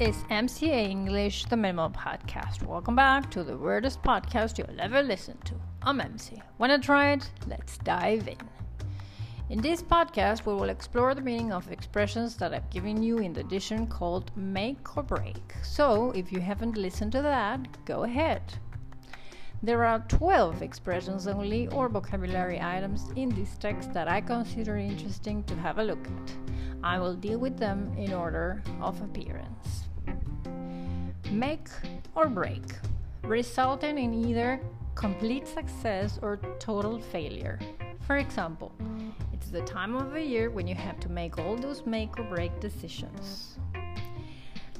is MCA English, the Minimal Podcast. Welcome back to the weirdest podcast you'll ever listen to. I'm MC. Wanna try it? Let's dive in. In this podcast, we will explore the meaning of expressions that I've given you in the edition called Make or Break. So, if you haven't listened to that, go ahead. There are 12 expressions only or vocabulary items in this text that I consider interesting to have a look at. I will deal with them in order of appearance make or break, resulting in either complete success or total failure. For example, it's the time of the year when you have to make all those make or break decisions.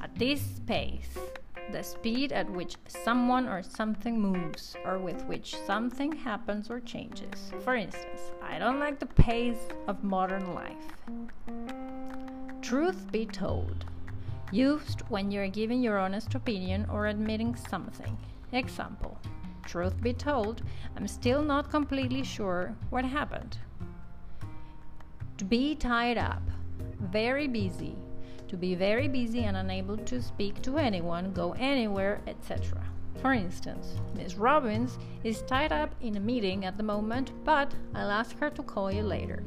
At this pace, the speed at which someone or something moves, or with which something happens or changes. For instance, I don't like the pace of modern life. Truth be told, used when you're giving your honest opinion or admitting something. Example Truth be told, I'm still not completely sure what happened. To be tied up, very busy, to be very busy and unable to speak to anyone, go anywhere, etc. For instance, Miss Robbins is tied up in a meeting at the moment, but I'll ask her to call you later.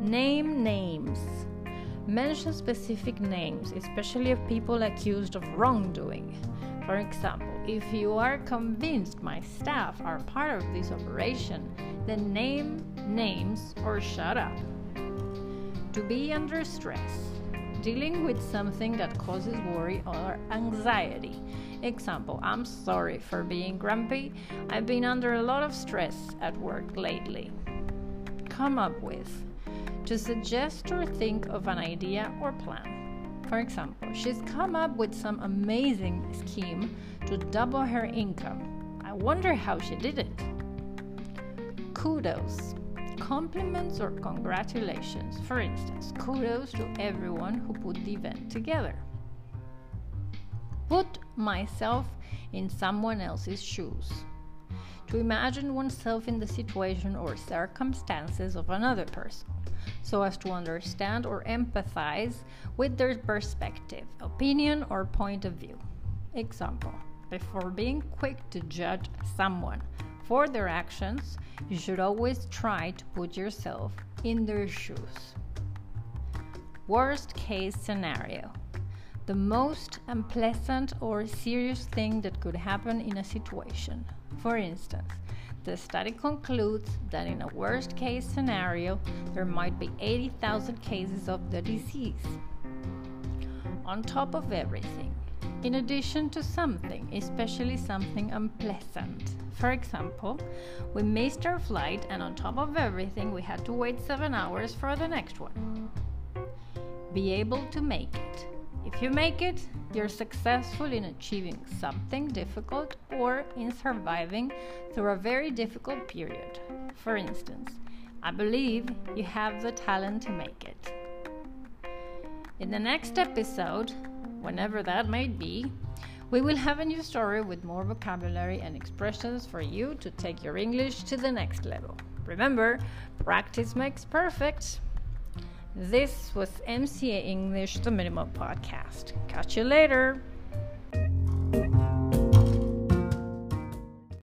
Name names. Mention specific names, especially of people accused of wrongdoing. For example, if you are convinced my staff are part of this operation, then name names or shut up. To be under stress, dealing with something that causes worry or anxiety. Example, I'm sorry for being grumpy. I've been under a lot of stress at work lately. Come up with to suggest or think of an idea or plan. For example, she's come up with some amazing scheme to double her income. I wonder how she did it. Kudos. Compliments or congratulations. For instance, kudos to everyone who put the event together. Put myself in someone else's shoes. To imagine oneself in the situation or circumstances of another person so as to understand or empathize with their perspective, opinion, or point of view. Example Before being quick to judge someone for their actions, you should always try to put yourself in their shoes. Worst case scenario the most unpleasant or serious thing that could happen in a situation. For instance, the study concludes that in a worst case scenario, there might be 80,000 cases of the disease. On top of everything, in addition to something, especially something unpleasant. For example, we missed our flight, and on top of everything, we had to wait seven hours for the next one. Be able to make it. If you make it, you're successful in achieving something difficult or in surviving through a very difficult period. For instance, I believe you have the talent to make it. In the next episode, whenever that may be, we will have a new story with more vocabulary and expressions for you to take your English to the next level. Remember, practice makes perfect. This was MCA English, the Minimal Podcast. Catch you later.